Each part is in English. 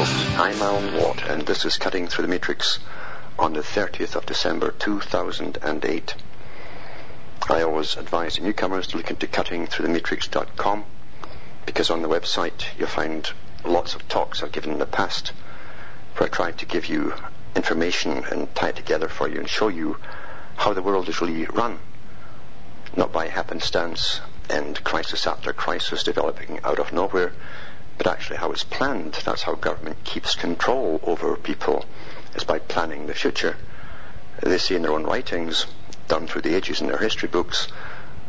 I'm Alan Watt and this is Cutting Through the Matrix on the 30th of December 2008. I always advise newcomers to look into cuttingthroughthematrix.com because on the website you'll find lots of talks I've given in the past where I tried to give you information and tie it together for you and show you how the world is really run. Not by happenstance and crisis after crisis developing out of nowhere, but actually how it's planned. That's how government keeps control over people, is by planning the future. They see in their own writings, done through the ages in their history books,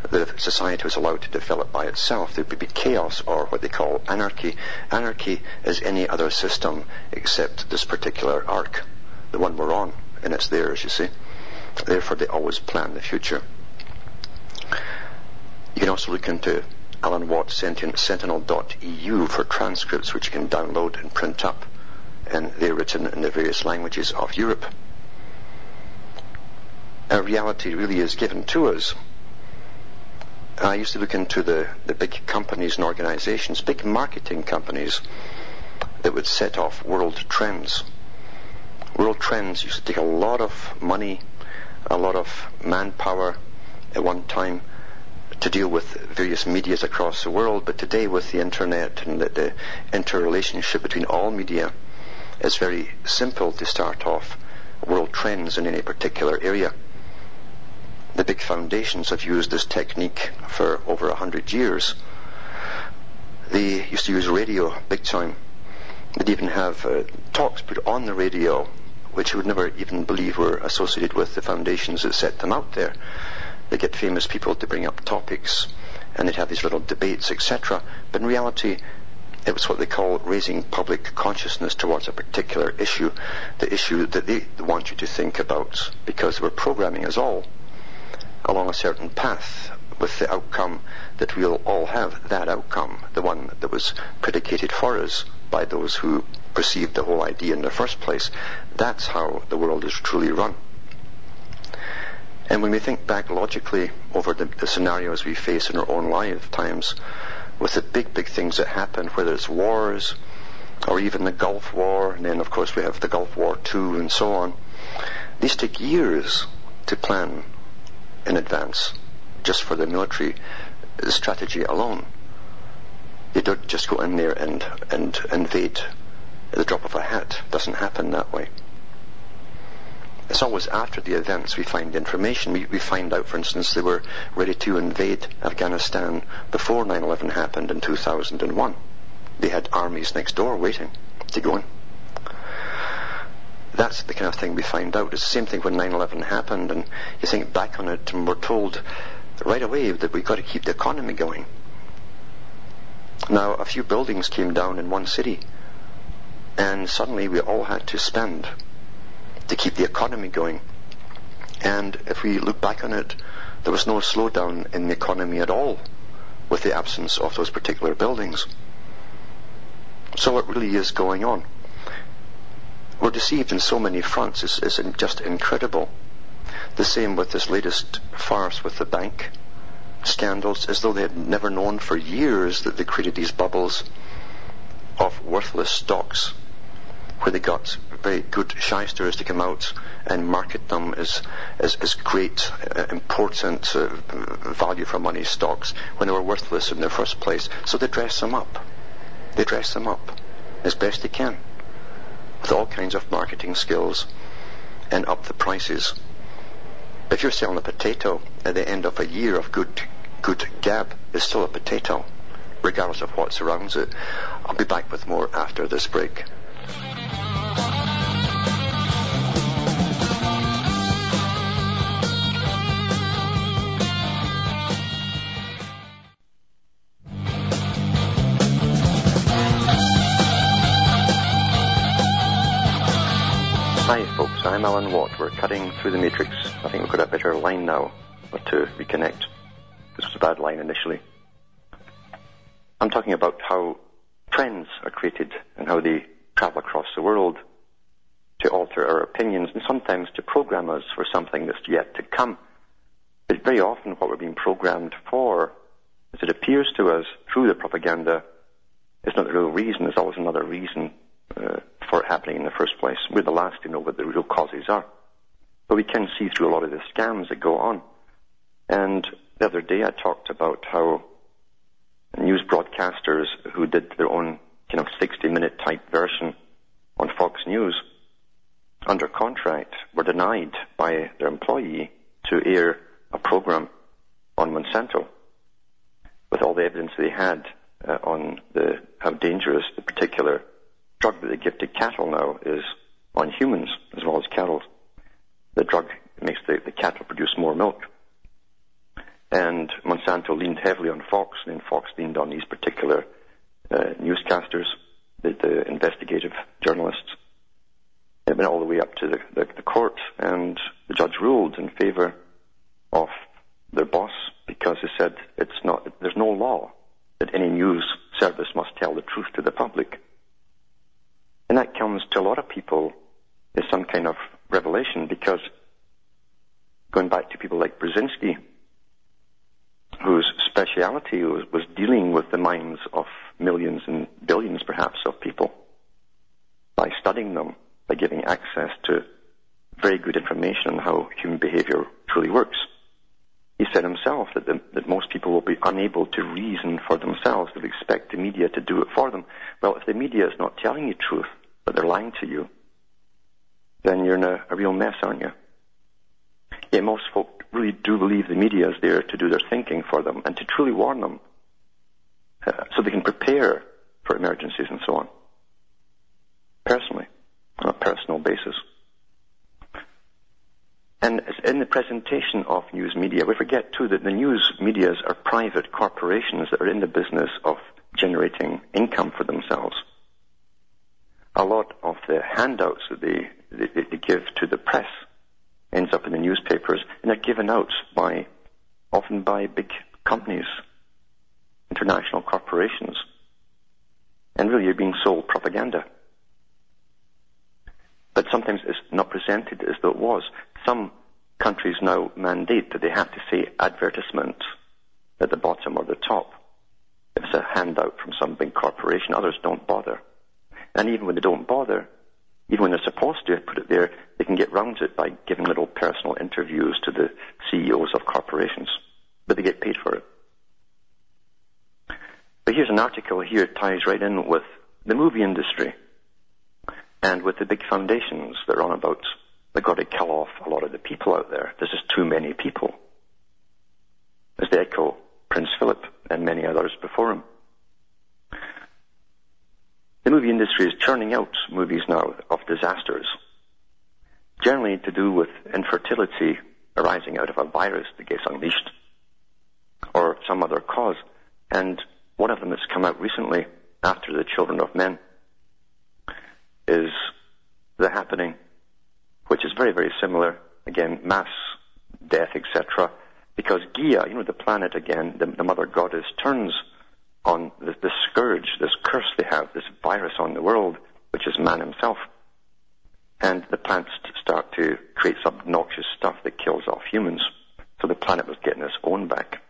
that if society was allowed to develop by itself, there would be chaos or what they call anarchy. Anarchy is any other system except this particular arc, the one we're on, and it's theirs, you see. Therefore, they always plan the future. You can also look into Alan Watt sent in Sentinel.eu for transcripts which you can download and print up, and they're written in the various languages of Europe. Our reality really is given to us I used to look into the, the big companies and organizations, big marketing companies that would set off world trends. World trends used to take a lot of money, a lot of manpower at one time to deal with various medias across the world, but today with the internet and the, the interrelationship between all media, it's very simple to start off world trends in any particular area the big foundations have used this technique for over a hundred years. They used to use radio big time. They'd even have uh, talks put on the radio, which you would never even believe were associated with the foundations that set them out there. They get famous people to bring up topics, and they'd have these little debates, etc. But in reality, it was what they call raising public consciousness towards a particular issue, the issue that they want you to think about, because were programming us all along a certain path with the outcome that we'll all have that outcome, the one that was predicated for us by those who perceived the whole idea in the first place. That's how the world is truly run. And when we think back logically over the, the scenarios we face in our own lifetimes, with the big, big things that happen, whether it's wars, or even the Gulf War, and then of course we have the Gulf War II and so on, these take years to plan in advance just for the military strategy alone. They don't just go in there and, and invade at the drop of a hat. It doesn't happen that way. It's always after the events we find information. We, we find out, for instance, they were ready to invade Afghanistan before 9-11 happened in 2001. They had armies next door waiting to go in. That's the kind of thing we find out. It's the same thing when 9-11 happened and you think back on it and we're told right away that we've got to keep the economy going. Now, a few buildings came down in one city and suddenly we all had to spend to keep the economy going. And if we look back on it, there was no slowdown in the economy at all with the absence of those particular buildings. So what really is going on? We're deceived in so many fronts. It's, it's just incredible. The same with this latest farce with the bank scandals, as though they had never known for years that they created these bubbles of worthless stocks where they got very good shysters to come out and market them as, as, as great, uh, important uh, value for money stocks when they were worthless in the first place. So they dress them up. They dress them up as best they can with all kinds of marketing skills and up the prices. If you're selling a potato at the end of a year of good, good gab, it's still a potato, regardless of what surrounds it. I'll be back with more after this break. I'm Alan Watt. We're cutting through the matrix. I think we've got a better line now, to reconnect. This was a bad line initially. I'm talking about how trends are created and how they travel across the world to alter our opinions and sometimes to program us for something that's yet to come. But very often what we're being programmed for, as it appears to us through the propaganda, is not the real reason. There's always another reason uh, for it happening in the first place. We're the last to know what the real causes are. But we can see through a lot of the scams that go on. And the other day I talked about how news broadcasters who did their own you know, 60 minute type version on Fox News under contract were denied by their employee to air a program on Monsanto with all the evidence they had uh, on the, how dangerous the particular drug that they give to cattle now is on humans as well as cattle. The drug makes the, the cattle produce more milk. And Monsanto leaned heavily on Fox, and Fox leaned on these particular uh, newscasters, the, the, investigative journalists. It went all the way up to the, the, the court, and the judge ruled in favor of their boss because he said it's not, there's no law that any news service must tell the truth to the public. And that comes to a lot of people as some kind of revelation because going back to people like Brzezinski, whose speciality was, was dealing with the minds of millions and billions perhaps of people by studying them, by giving access to very good information on how human behavior truly works. He said himself that, the, that most people will be unable to reason for themselves. They'll expect the media to do it for them. Well, if the media is not telling you truth, but they're lying to you, then you're in a, a real mess, aren't you? Yet most folk really do believe the media is there to do their thinking for them and to truly warn them uh, so they can prepare for emergencies and so on. Personally, on a personal basis. And in the presentation of news media, we forget too that the news medias are private corporations that are in the business of generating income for themselves a lot of the handouts that they, they, they give to the press ends up in the newspapers and they're given out by, often by big companies, international corporations. And really you're being sold propaganda. But sometimes it's not presented as though it was. Some countries now mandate that they have to say advertisement at the bottom or the top. If it's a handout from some big corporation, others don't bother. And even when they don't bother, even when they're supposed to put it there, they can get round it by giving little personal interviews to the CEOs of corporations. But they get paid for it. But here's an article here ties right in with the movie industry and with the big foundations that are on about they've got to kill off a lot of the people out there. There's just too many people. As they echo Prince Philip and many others before him. The movie industry is churning out movies now of disasters, generally to do with infertility arising out of a virus that gets unleashed or some other cause. And one of them that's come out recently after the Children of Men is the happening, which is very, very similar. Again, mass death, etc. Because Gaia, you know, the planet again, the, the mother goddess, turns on this, scourge, this curse they have, this virus on the world, which is man himself. And the plants start to create some noxious stuff that kills off humans. So the planet was getting its own back.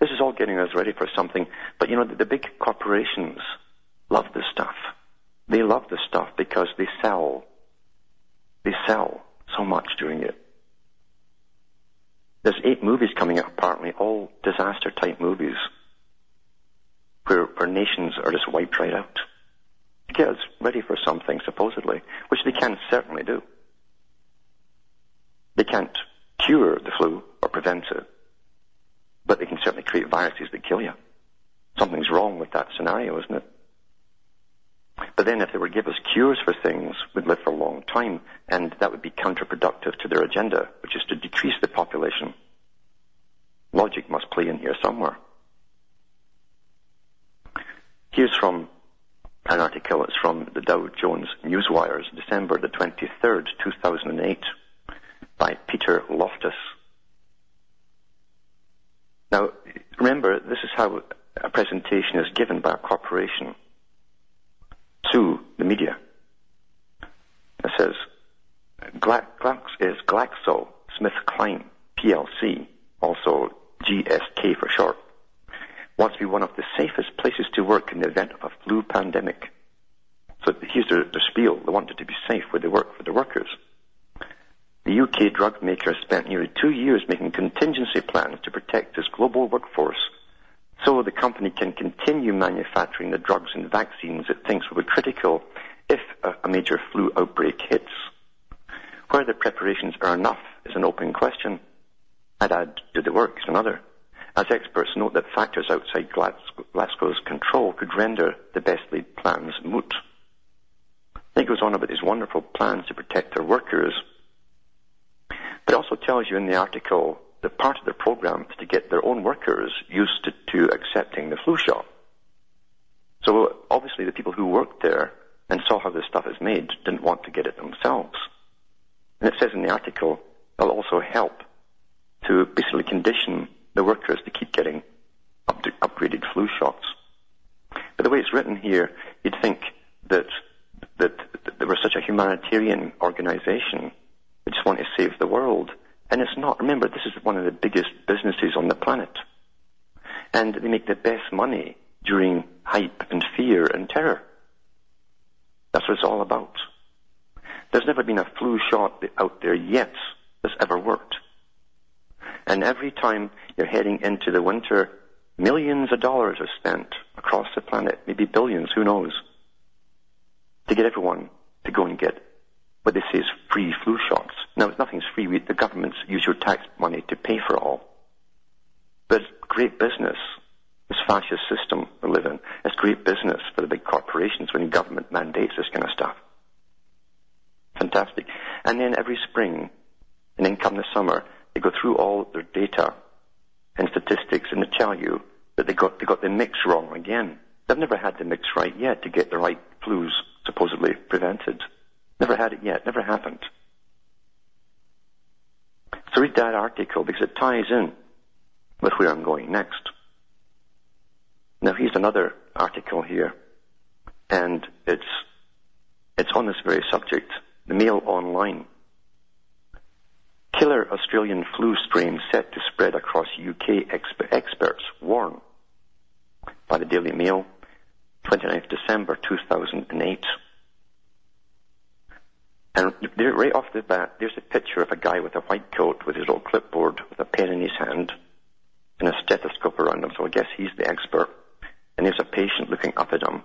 This is all getting us ready for something. But you know, the, the big corporations love this stuff. They love this stuff because they sell. They sell so much during it. There's eight movies coming out apparently, all disaster type movies where, where nations are just wiped right out. To get us ready for something, supposedly, which they can certainly do. They can't cure the flu or prevent it, but they can certainly create viruses that kill you. Something's wrong with that scenario, isn't it? But then if they were to give us cures for things, we'd live for a long time, and that would be counterproductive to their agenda, which is to decrease the population. Logic must play in here somewhere. Here's from an article. It's from the Dow Jones Newswires, December the 23rd, 2008, by Peter Loftus. Now, remember, this is how a presentation is given by a corporation to the media. It says, Glax is Glaxo Smith Kline PLC, also GSK for short, wants to be one of the safest places to work in the event of a flu pandemic. So here's their, their spiel. They wanted to be safe where they work for the workers. The UK drug maker spent nearly two years making contingency plans to protect its global workforce so the company can continue manufacturing the drugs and vaccines it thinks will be critical if a, a major flu outbreak hits. Whether the preparations are enough is an open question. I'd add, do they work is another. As experts note that factors outside Glaxo's control could render the best laid plans moot. He goes on about his wonderful plans to protect their workers, but it also tells you in the article that part of the program is to get their own workers used to, to accepting the flu shot. So obviously the people who worked there and saw how this stuff is made didn't want to get it themselves. And it says in the article, it'll also help to basically condition the workers to keep getting up to upgraded flu shots. But the way it's written here, you'd think that, that, they were such a humanitarian organization they just want to save the world. And it's not. Remember, this is one of the biggest businesses on the planet. And they make the best money during hype and fear and terror. That's what it's all about. There's never been a flu shot out there yet that's ever worked. And every time you're heading into the winter, millions of dollars are spent across the planet, maybe billions, who knows, to get everyone to go and get what they say is free flu shots. Now, nothing's free. The governments use your tax money to pay for all. But great business, this fascist system we live in, it's great business for the big corporations when government mandates this kind of stuff. Fantastic. And then every spring, and then come the summer, they go through all their data and statistics and they tell you that they got, they got the mix wrong again. They've never had the mix right yet to get the right flus supposedly prevented. Never had it yet. Never happened. So read that article because it ties in with where I'm going next. Now here's another article here, and it's it's on this very subject. The Mail Online. Killer Australian flu strain set to spread across UK exp- experts warn. By the Daily Mail, 29th December 2008. And there, right off the bat, there's a picture of a guy with a white coat with his little clipboard with a pen in his hand and a stethoscope around him, so I guess he's the expert. And there's a patient looking up at him,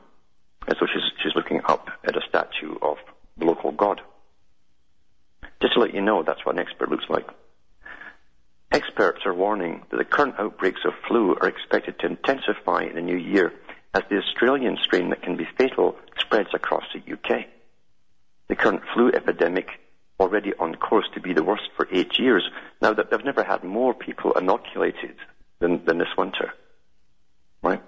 as though she's, she's looking up at a statue of the local god. Just to let you know, that's what an expert looks like. Experts are warning that the current outbreaks of flu are expected to intensify in the new year as the Australian strain that can be fatal spreads across the UK. The current flu epidemic already on course to be the worst for eight years. Now that they've never had more people inoculated than, than this winter. Right?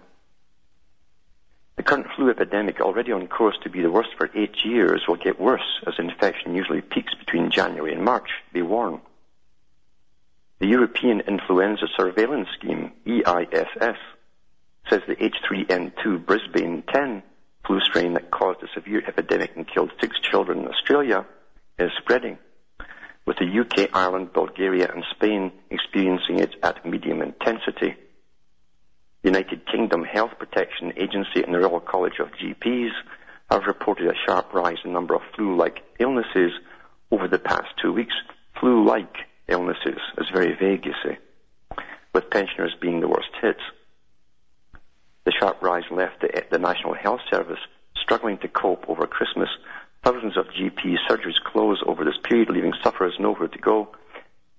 The current flu epidemic, already on course to be the worst for eight years, will get worse as infection usually peaks between January and March, they warn. The European Influenza Surveillance Scheme, EISS, says the H3N2 Brisbane 10 flu strain that caused a severe epidemic and killed six children in Australia is spreading, with the UK, Ireland, Bulgaria and Spain experiencing it at medium intensity. United Kingdom Health Protection Agency and the Royal College of GPs have reported a sharp rise in number of flu-like illnesses over the past two weeks. Flu-like illnesses is very vague, you see, with pensioners being the worst hit. The sharp rise left the, the National Health Service struggling to cope over Christmas. Thousands of GP surgeries close over this period, leaving sufferers nowhere to go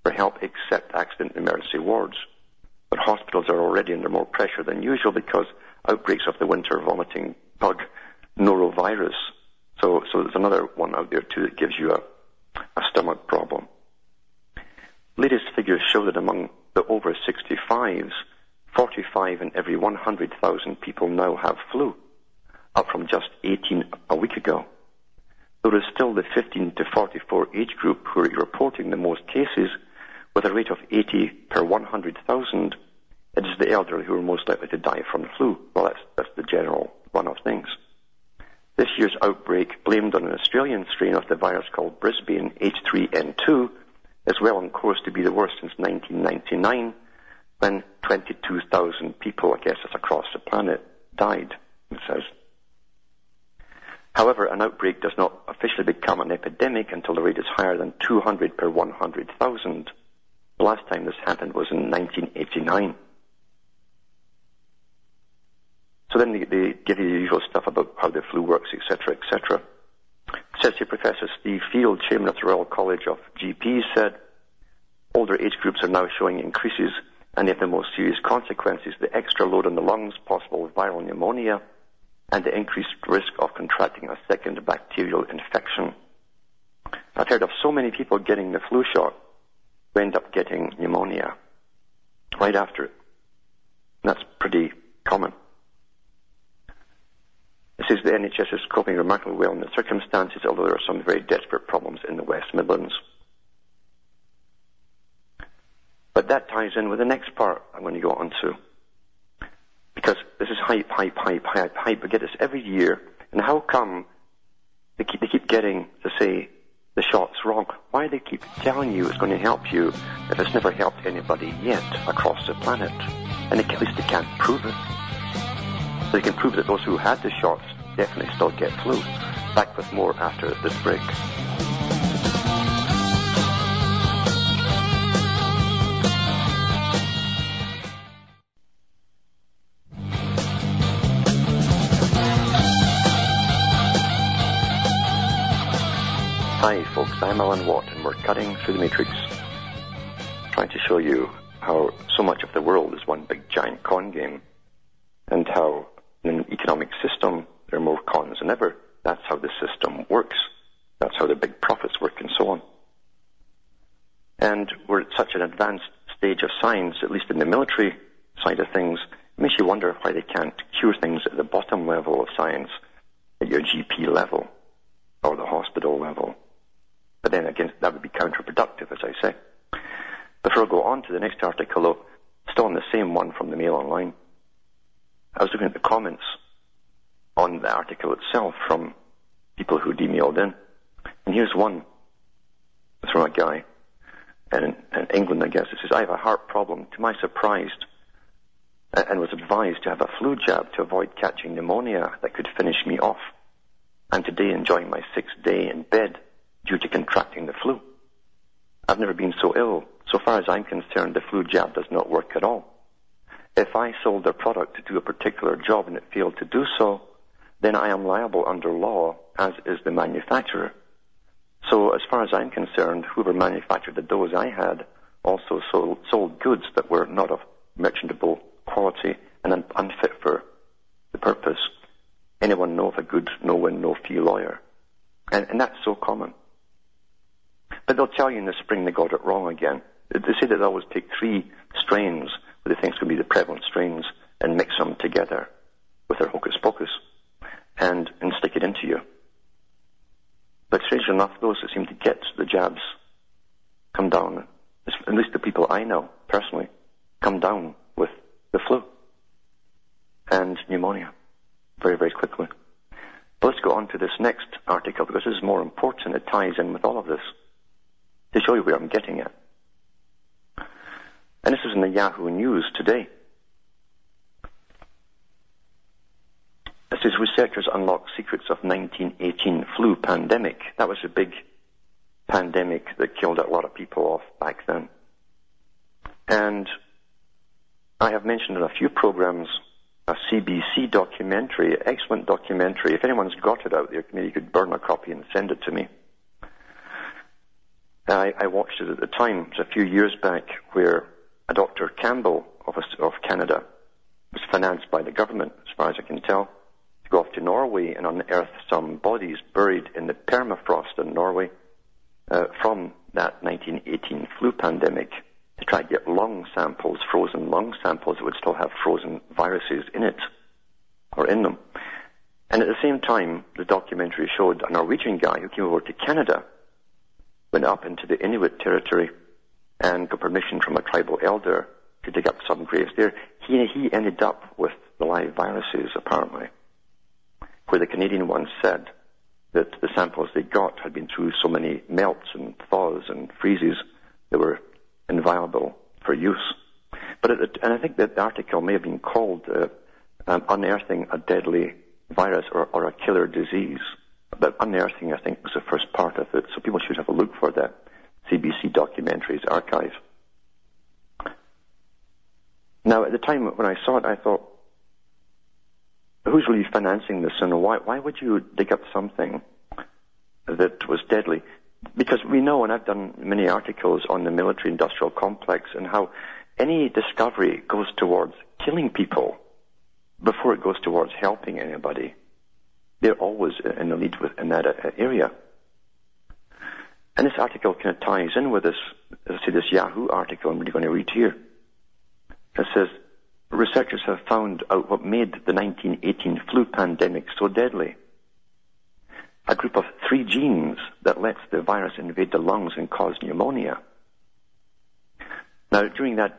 for help except accident and emergency wards. But hospitals are already under more pressure than usual because outbreaks of the winter vomiting bug norovirus. So, so there's another one out there too that gives you a, a stomach problem. Latest figures show that among the over 65s, 45 in every 100,000 people now have flu. up from just 18 a week ago. There is still the 15 to 44 age group who are reporting the most cases with a rate of 80 per 100,000. It is the elderly who are most likely to die from the flu. Well, that's, that's the general run of things. This year's outbreak, blamed on an Australian strain of the virus called Brisbane H3N2, is well on course to be the worst since 1999, when 22,000 people, I guess it's across the planet, died, it says. However, an outbreak does not officially become an epidemic until the rate is higher than 200 per 100,000. The last time this happened was in 1989. So then they, they give you the usual stuff about how the flu works, etc., etc. Here Professor Steve Field, chairman of the Royal College of GPs, said older age groups are now showing increases, and if the most serious consequences, the extra load on the lungs, possible viral pneumonia, and the increased risk of contracting a second bacterial infection. I've heard of so many people getting the flu shot who end up getting pneumonia right after it. And that's pretty common. It says the NHS is coping remarkably well in the circumstances, although there are some very desperate problems in the West Midlands. But that ties in with the next part I'm going to go on to. Because this is hype, hype, hype, hype, hype. We get this every year. And how come they keep, they keep getting to say the shot's wrong? Why do they keep telling you it's going to help you if it's never helped anybody yet across the planet? And at least they can't prove it. So they can prove that those who had the shots definitely still get flu. Back with more after this break. Hi folks, I'm Alan Watt and we're cutting through the matrix, trying to show you how so much of the world is one big giant con game and how in an economic system there are more cons than ever. That's how the system works. That's how the big profits work and so on. And we're at such an advanced stage of science, at least in the military side of things, it makes you wonder why they can't cure things at the bottom level of science, at your GP level or the hospital level. But then again, that would be counterproductive, as I say. Before I go on to the next article, though, still on the same one from the Mail Online, I was looking at the comments on the article itself from people who emailed in. And here's one from a guy in, in England, I guess. It says, I have a heart problem. To my surprise, and was advised to have a flu jab to avoid catching pneumonia that could finish me off. I'm today enjoying my sixth day in bed due to contracting the flu. I've never been so ill. So far as I'm concerned, the flu jab does not work at all. If I sold a product to do a particular job and it failed to do so, then I am liable under law, as is the manufacturer. So as far as I'm concerned, whoever manufactured the dose I had also sold, sold goods that were not of merchantable quality and unfit for the purpose. Anyone know of a good no-win, no-fee lawyer? And, and that's so common. But they'll tell you in the spring they got it wrong again. They say that they always take three strains, what they think is going to be the prevalent strains, and mix them together with their hocus pocus and, and stick it into you. But strangely enough, those that seem to get the jabs come down, at least the people I know personally, come down with the flu and pneumonia very, very quickly. But let's go on to this next article because this is more important. It ties in with all of this to show you where I'm getting at. And this is in the Yahoo News today. It says researchers unlock secrets of 1918 flu pandemic. That was a big pandemic that killed a lot of people off back then. And I have mentioned in a few programs a CBC documentary, excellent documentary. If anyone's got it out there, maybe you could burn a copy and send it to me. I, I watched it at the time. It was a few years back where a Dr. Campbell of, of Canada was financed by the government, as far as I can tell, to go off to Norway and unearth some bodies buried in the permafrost in Norway uh, from that 1918 flu pandemic to try to get lung samples, frozen lung samples that would still have frozen viruses in it or in them. And at the same time, the documentary showed a Norwegian guy who came over to Canada, went up into the Inuit territory, and got permission from a tribal elder to dig up some graves there. He, he ended up with the live viruses, apparently, where the Canadian ones said that the samples they got had been through so many melts and thaws and freezes that were inviolable for use. But it, and I think that the article may have been called uh, um, unearthing a deadly virus or, or, a killer disease. But unearthing, I think, was the first part of it. So people should have a look for that CBC Documentaries archive. Now, at the time when I saw it, I thought, who's really financing this and why, why would you dig up something that was deadly? Because we know, and I've done many articles on the military industrial complex and how any discovery goes towards killing people before it goes towards helping anybody. They're always in the lead in that uh, area. And this article kind of ties in with this, as I say, this Yahoo article I'm really going to read here. It says, researchers have found out what made the 1918 flu pandemic so deadly. A group of three genes that lets the virus invade the lungs and cause pneumonia. Now, during that,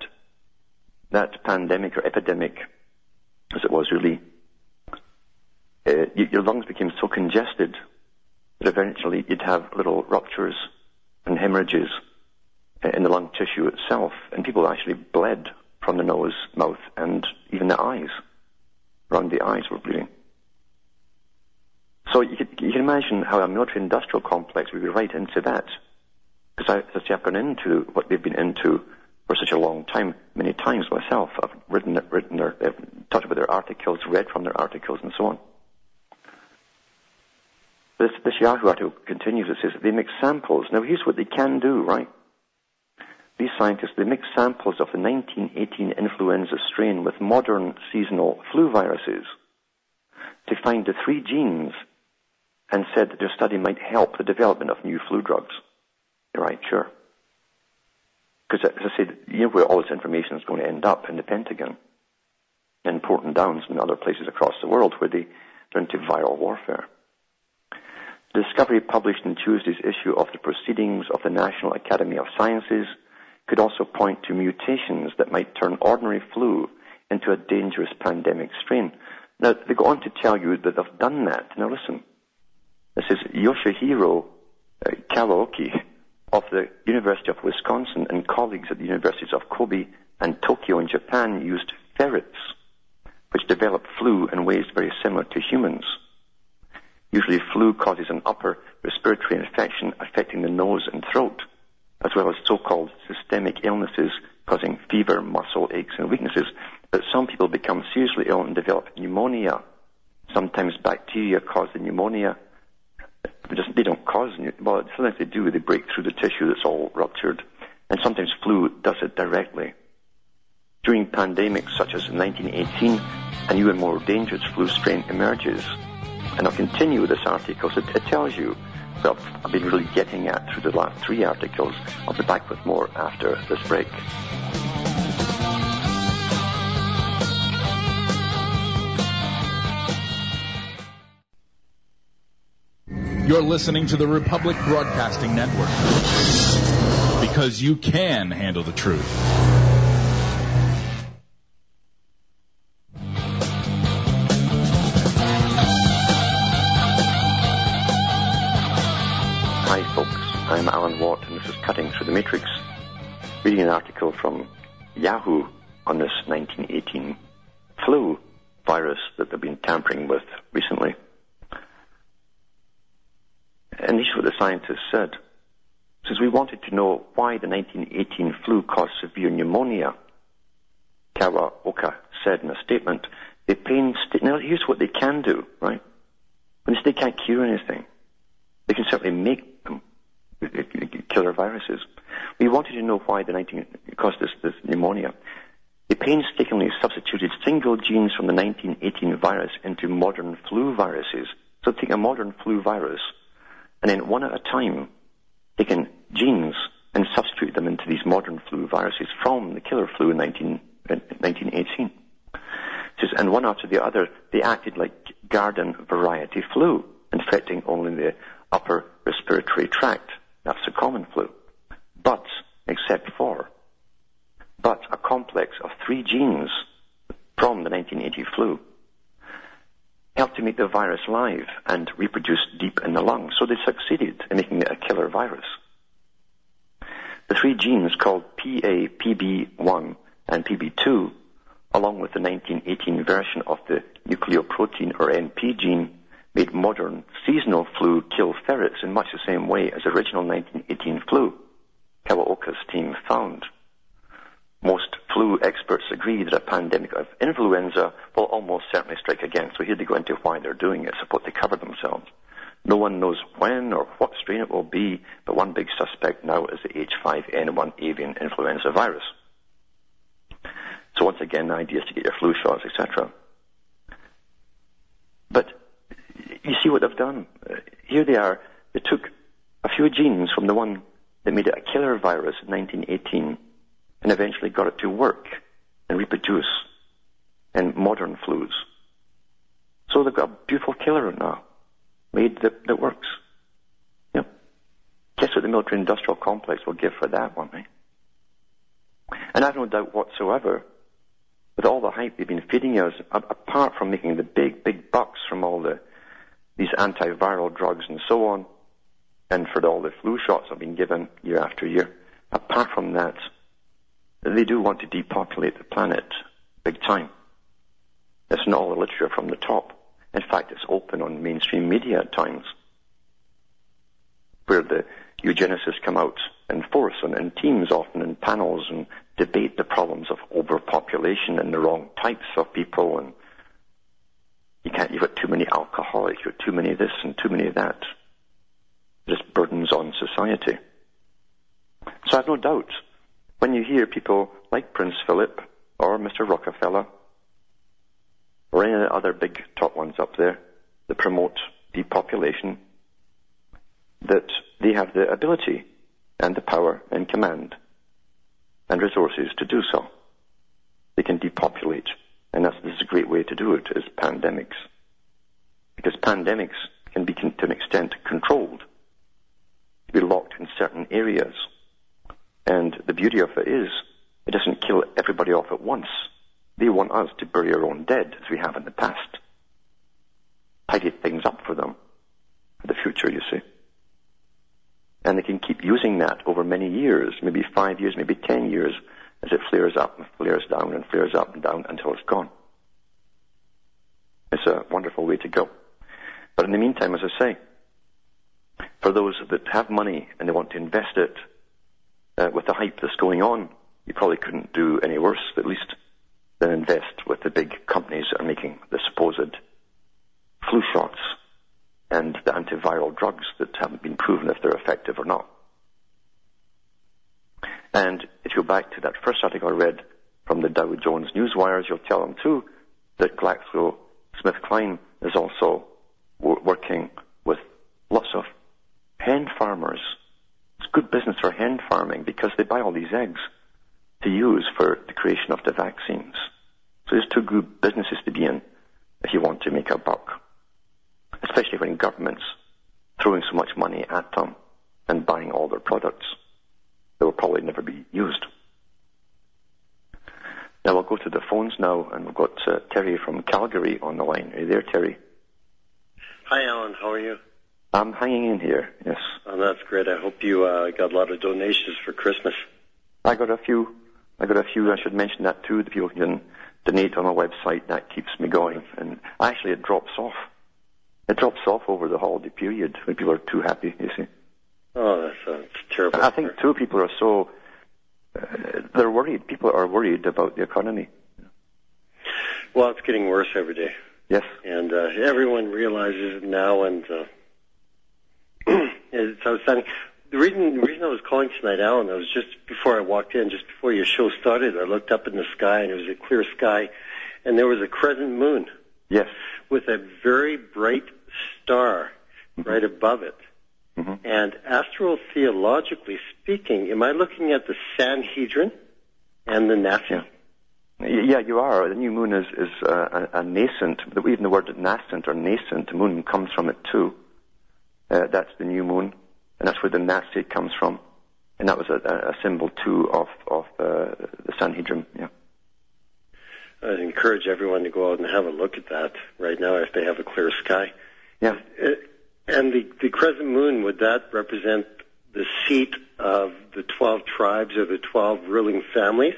that pandemic or epidemic, as it was really, uh, your lungs became so congested that eventually you'd have little ruptures and hemorrhages in the lung tissue itself, and people actually bled from the nose, mouth, and even the eyes. Around the eyes were bleeding. So you, could, you can imagine how a military-industrial complex would be right into that. Because I, I've gone into what they've been into for such a long time, many times myself. I've written, it written their, uh, talked about their articles, read from their articles, and so on. This, this Yahoo article continues. It says they make samples. Now here's what they can do, right? These scientists, they mixed samples of the 1918 influenza strain with modern seasonal flu viruses to find the three genes and said that their study might help the development of new flu drugs. Right, sure. Because as I said, you know where all this information is going to end up in the Pentagon, in Porton Downs and other places across the world where they are into viral warfare. Discovery published in Tuesday's issue of the Proceedings of the National Academy of Sciences could also point to mutations that might turn ordinary flu into a dangerous pandemic strain. Now, they go on to tell you that they've done that. Now listen, this is Yoshihiro uh, Kawaoka of the University of Wisconsin and colleagues at the universities of Kobe and Tokyo in Japan used ferrets, which develop flu in ways very similar to humans. Usually flu causes an upper respiratory infection affecting the nose and throat as well as so-called systemic illnesses causing fever, muscle aches, and weaknesses. But some people become seriously ill and develop pneumonia. Sometimes bacteria cause the pneumonia. They, just, they don't cause, well, sometimes they do. They break through the tissue that's all ruptured. And sometimes flu does it directly. During pandemics such as 1918, a new and more dangerous flu strain emerges. And I'll continue this article. So it tells you that I've been really getting at through the last three articles. I'll be back with more after this break. You're listening to the Republic Broadcasting Network because you can handle the truth. Alan Watt, and this is Cutting Through the Matrix, reading an article from Yahoo on this 1918 flu virus that they've been tampering with recently. And this is what the scientists said. Since we wanted to know why the 1918 flu caused severe pneumonia. Kawaoka said in a statement, they now here's what they can do, right? When they can't cure anything, they can certainly make killer viruses. We wanted to know why the 19 caused this, this pneumonia. They painstakingly substituted single genes from the 1918 virus into modern flu viruses. So take a modern flu virus, and then one at a time, taking genes and substitute them into these modern flu viruses from the killer flu in 19, 1918. and one after the other, they acted like garden variety flu, infecting only the upper respiratory tract. That's the common flu. But, except for, but a complex of three genes from the 1980 flu helped to make the virus live and reproduce deep in the lungs. So they succeeded in making it a killer virus. The three genes called PA, PB1, and PB2, along with the 1918 version of the nucleoprotein or NP gene, made modern seasonal flu kill ferrets in much the same way as original 1918 flu, Kawaoka's team found. Most flu experts agree that a pandemic of influenza will almost certainly strike again. So here they go into why they're doing it, suppose they cover themselves. No one knows when or what strain it will be, but one big suspect now is the H5N1 avian influenza virus. So once again, the idea is to get your flu shots, etc. But you see what they've done. Uh, here they are. They took a few genes from the one that made it a killer virus in 1918 and eventually got it to work and reproduce in modern flus. So they've got a beautiful killer now made that, that works. Know, guess what the military industrial complex will give for that one, right? And I've no doubt whatsoever, with all the hype they've been feeding us, apart from making the big, big bucks from all the these antiviral drugs and so on, and for all the flu shots I've been given year after year, apart from that, they do want to depopulate the planet big time. That's not all the literature from the top. In fact, it's open on mainstream media at times, where the eugenicists come out in force and in teams, often in panels, and debate the problems of overpopulation and the wrong types of people. And you can't, you've got too many alcoholics, you've got too many of this and too many of that. It just burdens on society. So I've no doubt when you hear people like Prince Philip or Mr. Rockefeller or any other big top ones up there that promote depopulation, that they have the ability and the power and command and resources to do so. They can depopulate. And that's, this is a great way to do it, is pandemics. Because pandemics can be, to an extent, controlled. Be locked in certain areas and the beauty of it is, it doesn't kill everybody off at once. They want us to bury our own dead, as we have in the past. Tidy things up for them for the future, you see. And they can keep using that over many years, maybe five years, maybe ten years, as it flares up and flares down and flares up and down until it's gone. It's a wonderful way to go. But in the meantime, as I say, for those that have money and they want to invest it uh, with the hype that's going on, you probably couldn't do any worse, at least, than invest with the big companies that are making the supposed flu shots and the antiviral drugs that haven't been proven if they're effective or not. And if you go back to that first article I read from the Dow Jones Newswires, you'll tell them too that GlaxoSmithKline is also working with lots of hen farmers it's good business for hen farming because they buy all these eggs to use for the creation of the vaccines. So there's two good businesses to be in if you want to make a buck, especially when governments throwing so much money at them and buying all their products that will probably never be used. Now we'll go to the phones now, and we've got uh, Terry from Calgary on the line. Are you there, Terry? Hi, Alan. How are you? I'm hanging in here, yes. Oh, that's great. I hope you uh, got a lot of donations for Christmas. I got a few. I got a few. I should mention that too. The people can donate on my website. That keeps me going. And actually, it drops off. It drops off over the holiday period when people are too happy. You see. Oh, that's, that's terrible. I think too people are so. Uh, they're worried. People are worried about the economy. Well, it's getting worse every day. Yes. And uh, everyone realizes it now, and uh, it's outstanding. The reason the reason I was calling tonight, Alan, I was just before I walked in, just before your show started, I looked up in the sky and it was a clear sky, and there was a crescent moon. Yes. With a very bright star mm-hmm. right above it. Mm-hmm. And astrotheologically speaking, am I looking at the Sanhedrin and the Nasi? Yeah. Yeah, you are. The new moon is, is uh, a, a nascent, even the word nascent or nascent moon comes from it too. Uh, that's the new moon, and that's where the Nasi comes from. And that was a, a symbol too of, of uh, the Sanhedrin, yeah. I'd encourage everyone to go out and have a look at that right now if they have a clear sky. Yeah. Uh, and the, the crescent moon, would that represent the seat of the 12 tribes or the 12 ruling families?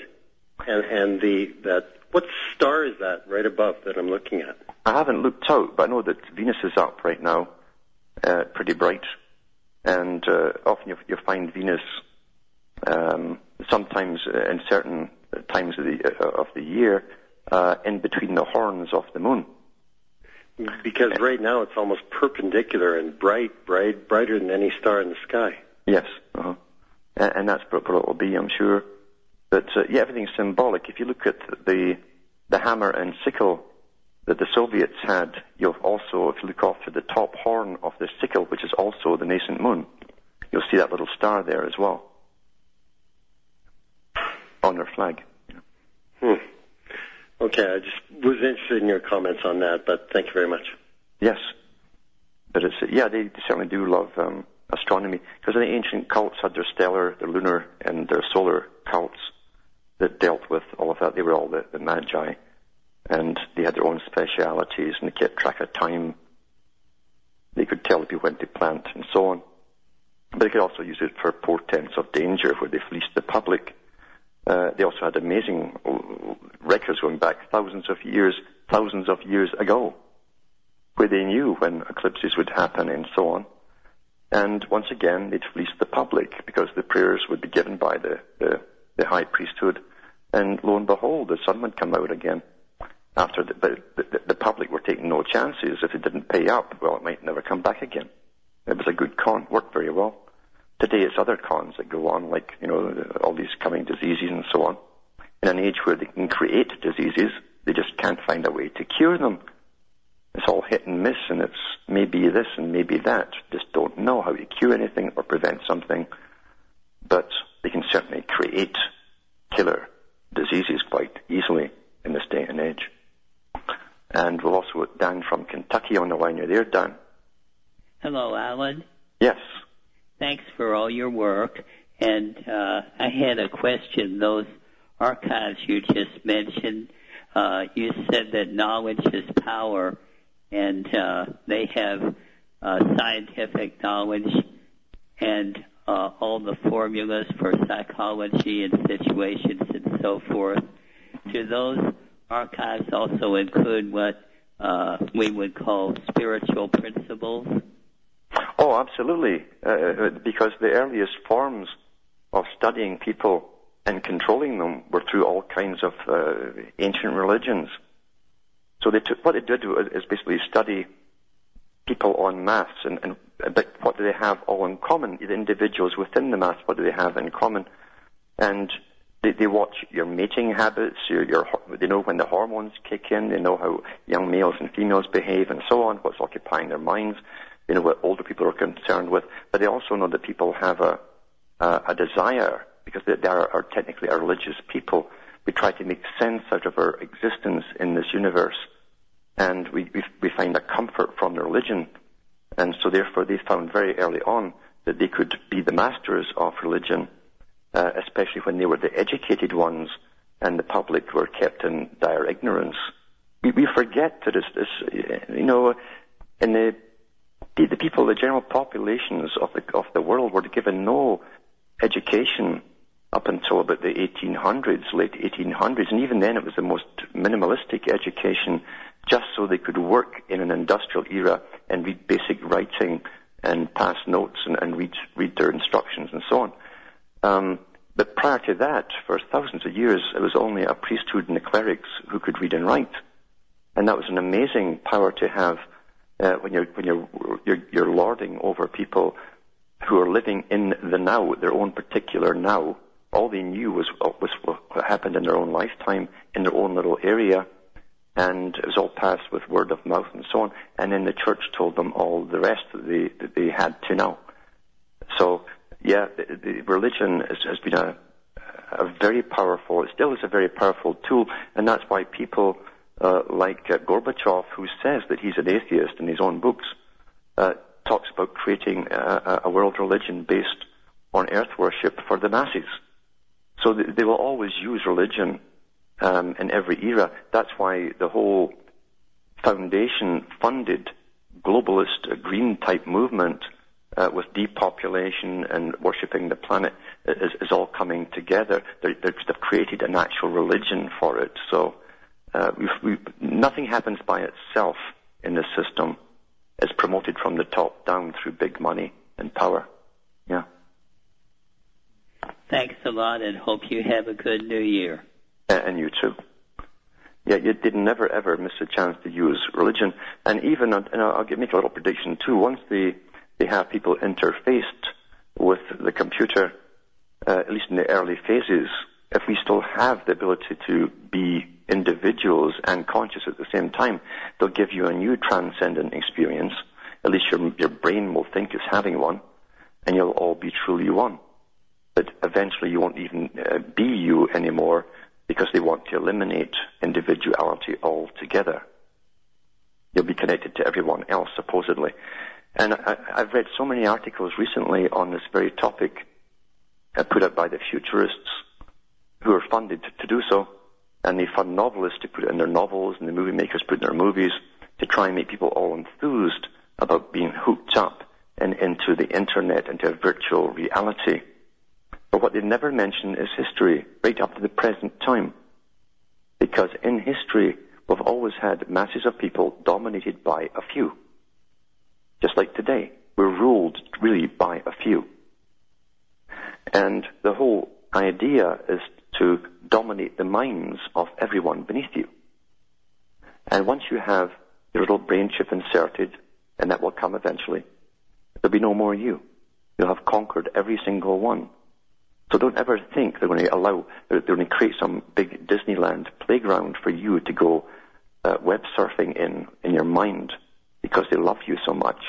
And, and the, that, what star is that right above that I'm looking at? I haven't looked out, but I know that Venus is up right now, uh, pretty bright. And uh, often you, you find Venus um, sometimes in certain times of the, uh, of the year uh, in between the horns of the moon. Because right now it's almost perpendicular and bright, bright, brighter than any star in the sky. Yes, uh-huh. and, and that's what it will be, I'm sure. But uh, yeah, everything's symbolic. If you look at the the hammer and sickle that the Soviets had, you'll also, if you look off to the top horn of the sickle, which is also the nascent moon, you'll see that little star there as well on their flag. Hmm. Okay, I just was interested in your comments on that, but thank you very much. Yes, but it's yeah, they, certainly do love um, astronomy because the ancient cults had their stellar, their lunar, and their solar cults that dealt with all of that. They were all the, the magi, and they had their own specialities, and they kept track of time. They could tell people when to plant and so on. But they could also use it for portents of danger, where they fleeced the public. Uh, they also had amazing records going back thousands of years, thousands of years ago, where they knew when eclipses would happen and so on. And once again, they'd fleece the public because the prayers would be given by the, the, the high priesthood. And lo and behold, the sun would come out again. After the, but the, the public were taking no chances. If it didn't pay up, well, it might never come back again. It was a good con, worked very well. Today it's other cons that go on, like, you know, all these coming diseases and so on. In an age where they can create diseases, they just can't find a way to cure them. It's all hit and miss, and it's maybe this and maybe that. Just don't know how to cure anything or prevent something. But they can certainly create killer diseases quite easily in this day and age. And we'll also Dan from Kentucky on the line. You're there, Dan. Hello, Alan. Yes. Thanks for all your work. And uh, I had a question. Those archives you just mentioned, uh, you said that knowledge is power, and uh, they have uh, scientific knowledge and uh, all the formulas for psychology and situations and so forth. Do those archives also include what uh, we would call spiritual principles? Oh, absolutely. Uh, because the earliest forms of studying people and controlling them were through all kinds of uh, ancient religions. So they took, what they did is basically study people on masse and, and but what do they have all in common? The individuals within the mass, what do they have in common? And they, they watch your mating habits, your, your, they know when the hormones kick in, they know how young males and females behave and so on, what's occupying their minds, they know what older people are concerned with, but they also know that people have a, a, a desire because they, they are, are technically a religious people. We try to make sense out of our existence in this universe, and we, we, we find a comfort from the religion. And so therefore they found very early on that they could be the masters of religion, uh, especially when they were the educated ones and the public were kept in dire ignorance. We, we forget that it's, it's, you know, in the, the, people, the general populations of the, of the world were given no education up until about the 1800s, late 1800s, and even then it was the most minimalistic education, just so they could work in an industrial era and read basic writing and pass notes and, and read read their instructions and so on. Um, but prior to that, for thousands of years, it was only a priesthood and the clerics who could read and write, and that was an amazing power to have uh, when you're when you're, you're you're lording over people who are living in the now, their own particular now. All they knew was, was what happened in their own lifetime, in their own little area, and it was all passed with word of mouth and so on. And then the church told them all the rest that they, that they had to know. So, yeah, the, the religion has, has been a, a very powerful, it still is a very powerful tool, and that's why people uh, like uh, Gorbachev, who says that he's an atheist in his own books, uh, talks about creating a, a, world religion based on earth worship for the masses. So they will always use religion um, in every era. That's why the whole foundation funded globalist uh, green type movement uh, with depopulation and worshipping the planet is, is all coming together. They're, they've created an actual religion for it. So uh, we've, we've, nothing happens by itself in this system. It's promoted from the top down through big money and power. Yeah. Thanks a lot, and hope you have a good New Year. And you too. Yeah, you did never ever miss a chance to use religion, and even and I'll make a little prediction too. Once they they have people interfaced with the computer, uh, at least in the early phases, if we still have the ability to be individuals and conscious at the same time, they'll give you a new transcendent experience. At least your your brain will think it's having one, and you'll all be truly one. But eventually, you won't even uh, be you anymore because they want to eliminate individuality altogether. You'll be connected to everyone else, supposedly. And I, have read so many articles recently on this very topic uh, put out by the futurists who are funded to, to do so. And they fund novelists to put it in their novels and the movie makers put it in their movies to try and make people all enthused about being hooked up and into the internet, into a virtual reality. But what they never mention is history, right up to the present time. Because in history, we've always had masses of people dominated by a few. Just like today, we're ruled really by a few. And the whole idea is to dominate the minds of everyone beneath you. And once you have your little brain chip inserted, and that will come eventually, there'll be no more you. You'll have conquered every single one. So don't ever think they're going to allow, they're, going to create some big Disneyland playground for you to go uh, web surfing in, in your mind because they love you so much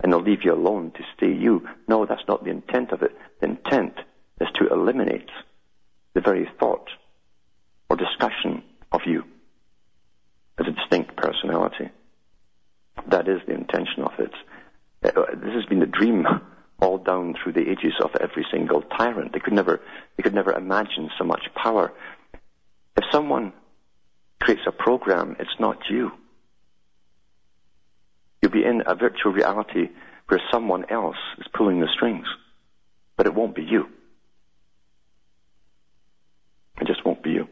and they'll leave you alone to stay you. No, that's not the intent of it. The intent is to eliminate the very thought or discussion of you as a distinct personality. That is the intention of it. Uh, this has been the dream all down through the ages of every single tyrant. They could never, they could never imagine so much power. If someone creates a program, it's not you. You'll be in a virtual reality where someone else is pulling the strings, but it won't be you. It just won't be you.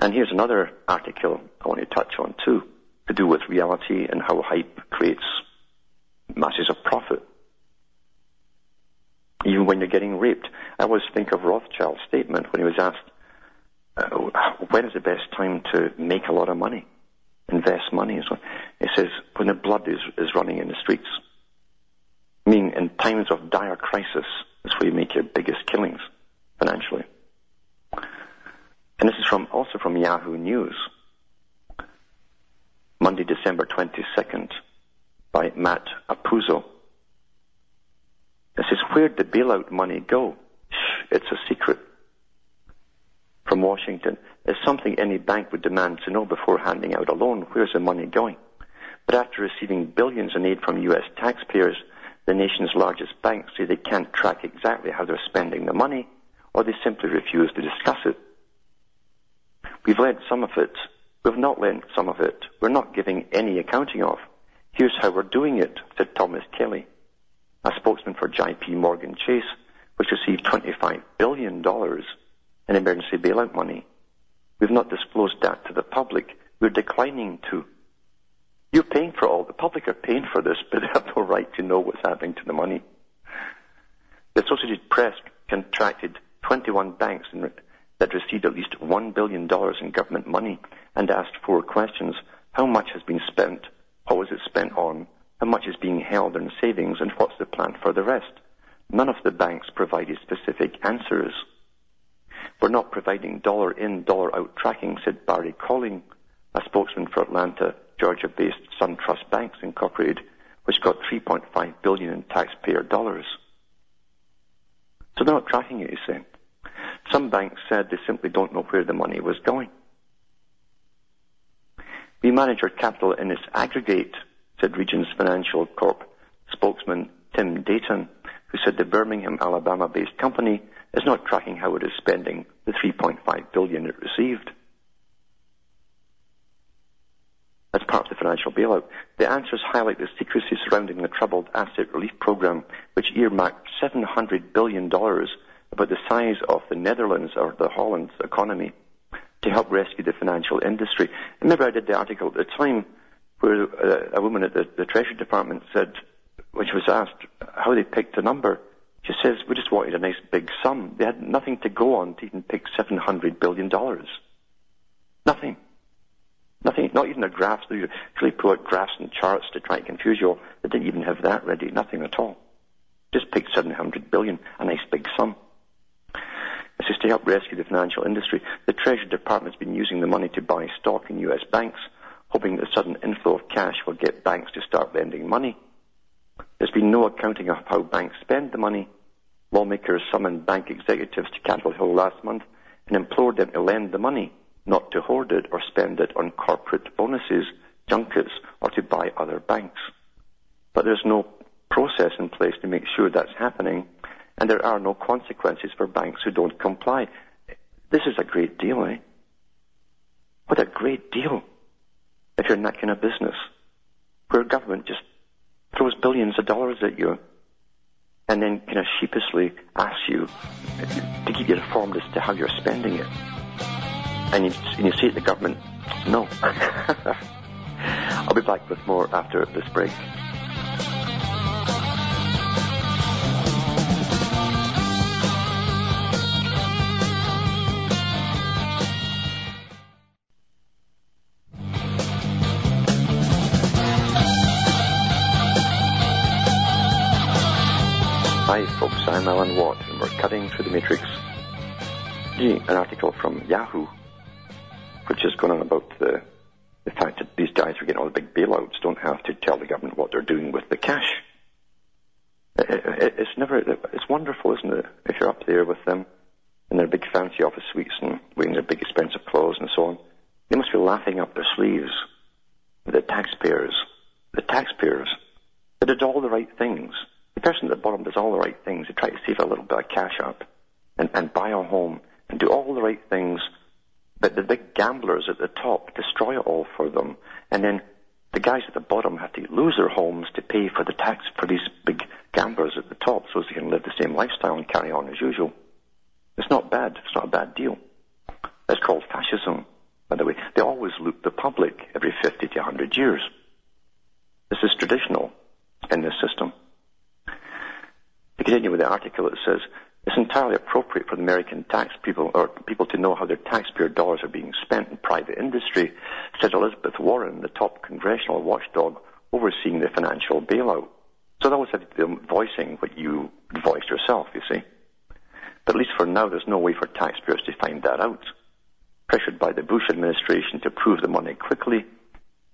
And here's another article I want to touch on too, to do with reality and how hype creates masses of profit even when you're getting raped. I always think of Rothschild's statement when he was asked, uh, when is the best time to make a lot of money, invest money? So he says, when the blood is, is running in the streets. I mean, in times of dire crisis, is where you make your biggest killings financially. And this is from also from Yahoo News, Monday, December 22nd, by Matt Apuzzo. This is where'd the bailout money go? It's a secret. From Washington, it's something any bank would demand to know before handing out a loan. Where's the money going? But after receiving billions in aid from U.S. taxpayers, the nation's largest banks say they can't track exactly how they're spending the money, or they simply refuse to discuss it. We've lent some of it. We've not lent some of it. We're not giving any accounting of. Here's how we're doing it, said Thomas Kelly a spokesman for JP Morgan Chase, which received $25 billion in emergency bailout money. We've not disclosed that to the public. We're declining to. You're paying for all. The public are paying for this, but they have no right to know what's happening to the money. The Associated Press contracted 21 banks in, that received at least $1 billion in government money and asked four questions. How much has been spent? What was it spent on? how much is being held in savings, and what's the plan for the rest? None of the banks provided specific answers. We're not providing dollar in, dollar out tracking, said Barry Koling, a spokesman for Atlanta, Georgia-based SunTrust Banks Incorporated, which got 3.5 billion in taxpayer dollars. So they're not tracking it, you say. Some banks said they simply don't know where the money was going. We manage our capital in its aggregate, said Regions Financial Corp spokesman Tim Deighton, who said the Birmingham, Alabama-based company is not tracking how it is spending the 3.5 billion it received. As part of the financial bailout, the answers highlight the secrecy surrounding the troubled asset relief program, which earmarked 700 billion dollars, about the size of the Netherlands or the Holland's economy, to help rescue the financial industry. Remember, I did the article at the time where uh, a woman at the, the Treasury Department said, when she was asked how they picked the number, she says, we just wanted a nice big sum. They had nothing to go on to even pick $700 billion. Nothing. Nothing, not even a graph. They usually put out graphs and charts to try and confuse you all. They didn't even have that ready. Nothing at all. Just picked 700 billion, a nice big sum. This is to help rescue the financial industry. The Treasury Department's been using the money to buy stock in US banks, hoping that the sudden inflow of cash will get banks to start lending money. There's been no accounting of how banks spend the money. Lawmakers summoned bank executives to Capitol Hill last month and implored them to lend the money, not to hoard it or spend it on corporate bonuses, junkets, or to buy other banks. But there's no process in place to make sure that's happening, and there are no consequences for banks who don't comply. This is a great deal, eh? What a great deal if you're in that kind of business, where government just throws billions of dollars at you and then kind of sheepishly asks you to keep you informed as to how you're spending it. And you, and you say to the government, no. I'll be back with more after this break. I'm Alan Watt and we're cutting through the matrix. An article from Yahoo, which is going on about the, the fact that these guys who getting all the big bailouts don't have to tell the government what they're doing with the cash. It, it, it's never, it's wonderful, isn't it? If you're up there with them in their big fancy office suites and wearing their big expensive clothes and so on, they must be laughing up their sleeves. The taxpayers, the taxpayers, that did all the right things the person at the bottom does all the right things. They try to save a little bit of cash up and, and buy a home and do all the right things. But the big gamblers at the top destroy it all for them. And then the guys at the bottom have to lose their homes to pay for the tax for these big gamblers at the top so they can live the same lifestyle and carry on as usual. It's not bad. It's not a bad deal. It's called fascism, by the way. They always loot the public every 50 to 100 years. This is traditional in this system. Continue with the article, it says, it's entirely appropriate for the American tax people or people to know how their taxpayer dollars are being spent in private industry, said Elizabeth Warren, the top congressional watchdog overseeing the financial bailout. So that was voicing what you voiced yourself, you see. But at least for now, there's no way for taxpayers to find that out. Pressured by the Bush administration to approve the money quickly,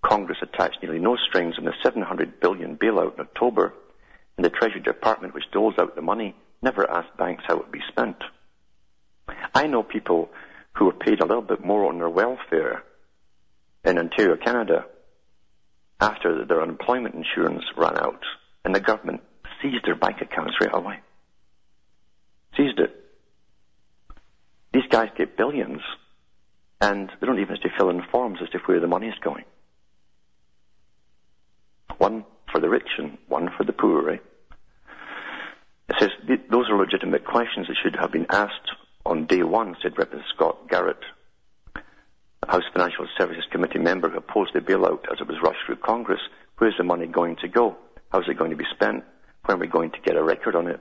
Congress attached nearly no strings on the 700 billion bailout in October and the Treasury Department, which doles out the money, never asked banks how it would be spent. I know people who were paid a little bit more on their welfare in Ontario, Canada, after their unemployment insurance ran out, and the government seized their bank accounts right away. Seized it. These guys get billions, and they don't even have to fill in forms as to where the money is going. One for the rich and one for the poor, right? It says those are legitimate questions that should have been asked on day one, said Representative Scott Garrett, House Financial Services Committee member who opposed the bailout as it was rushed through Congress. Where's the money going to go? How's it going to be spent? When are we going to get a record on it?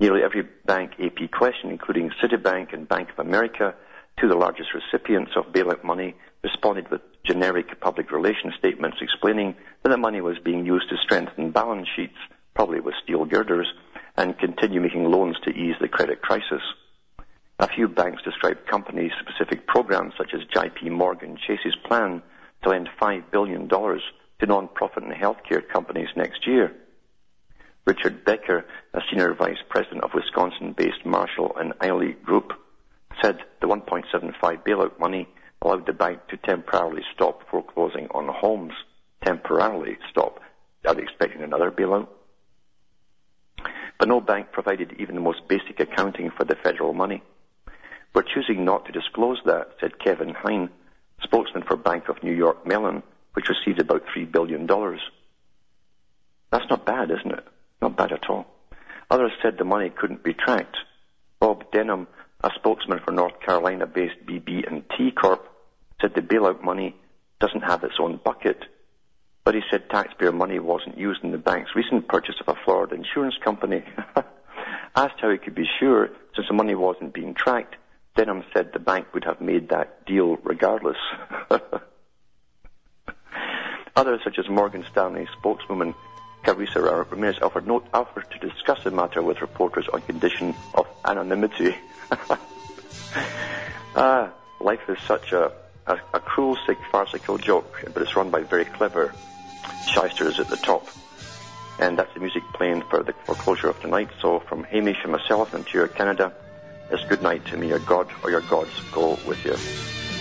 Nearly every bank AP question, including Citibank and Bank of America, two of the largest recipients of bailout money, responded with generic public relations statements explaining that the money was being used to strengthen balance sheets, probably with steel girders, and continue making loans to ease the credit crisis. A few banks described company-specific programs such as JP Morgan Chase's plan to lend $5 billion to non-profit and healthcare companies next year. Richard Becker, a senior vice president of Wisconsin-based Marshall and Ilsley Group, said the 1.75 bailout money allowed the bank to temporarily stop foreclosing on homes. Temporarily stop. Are they expecting another bailout? But no bank provided even the most basic accounting for the federal money. We're choosing not to disclose that, said Kevin Heine, spokesman for Bank of New York Mellon, which received about $3 billion. That's not bad, isn't it? Not bad at all. Others said the money couldn't be tracked. Bob Denham, a spokesman for North Carolina-based BB&T Corp, said the bailout money doesn't have its own bucket, but he said taxpayer money wasn't used in the bank's recent purchase of a Florida insurance company. Asked how he could be sure, since the money wasn't being tracked, Denham said the bank would have made that deal regardless. Others, such as Morgan Stanley spokeswoman Carissa Ramirez, offered, no, offered to discuss the matter with reporters on condition of anonymity. ah, life is such a, a, a cruel, sick, farcical joke, but it's run by very clever shysters at the top. And that's the music playing for the foreclosure of tonight. So from Hamish and myself and to your Canada, it's good night to me, your God or your gods go with you.